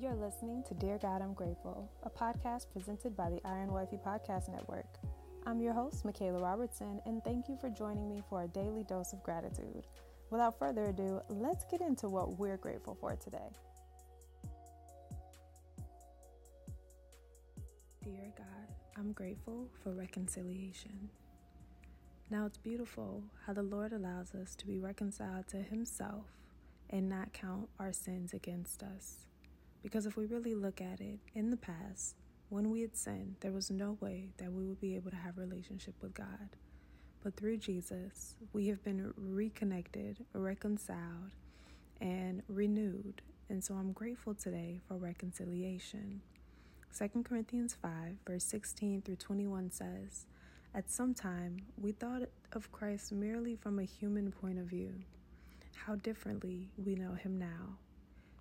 You're listening to Dear God, I'm Grateful, a podcast presented by the Iron Wifey Podcast Network. I'm your host, Michaela Robertson, and thank you for joining me for a daily dose of gratitude. Without further ado, let's get into what we're grateful for today. Dear God, I'm grateful for reconciliation. Now it's beautiful how the Lord allows us to be reconciled to Himself and not count our sins against us. Because if we really look at it, in the past, when we had sinned, there was no way that we would be able to have a relationship with God. But through Jesus, we have been reconnected, reconciled, and renewed. And so I'm grateful today for reconciliation. 2 Corinthians 5, verse 16 through 21 says, At some time, we thought of Christ merely from a human point of view. How differently we know him now.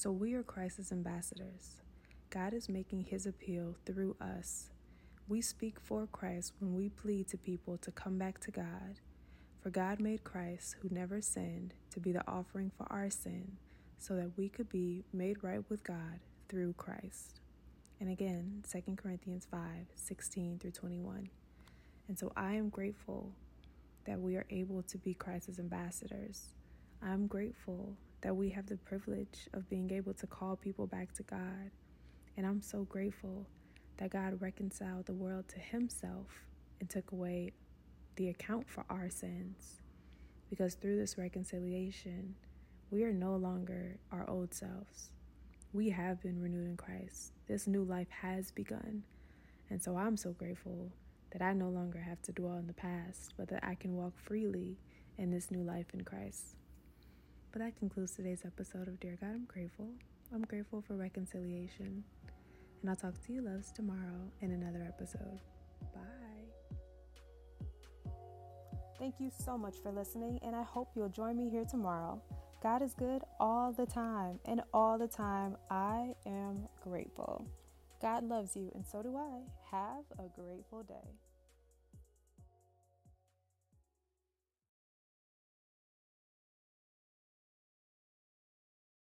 So we are Christ's ambassadors. God is making his appeal through us. We speak for Christ when we plead to people to come back to God. For God made Christ, who never sinned, to be the offering for our sin, so that we could be made right with God through Christ. And again, 2 Corinthians 5 16 through 21. And so I am grateful that we are able to be Christ's ambassadors. I'm grateful that we have the privilege of being able to call people back to God. And I'm so grateful that God reconciled the world to Himself and took away the account for our sins. Because through this reconciliation, we are no longer our old selves. We have been renewed in Christ. This new life has begun. And so I'm so grateful that I no longer have to dwell in the past, but that I can walk freely in this new life in Christ. But that concludes today's episode of Dear God, I'm grateful. I'm grateful for reconciliation. And I'll talk to you loves tomorrow in another episode. Bye. Thank you so much for listening, and I hope you'll join me here tomorrow. God is good all the time, and all the time I am grateful. God loves you, and so do I. Have a grateful day.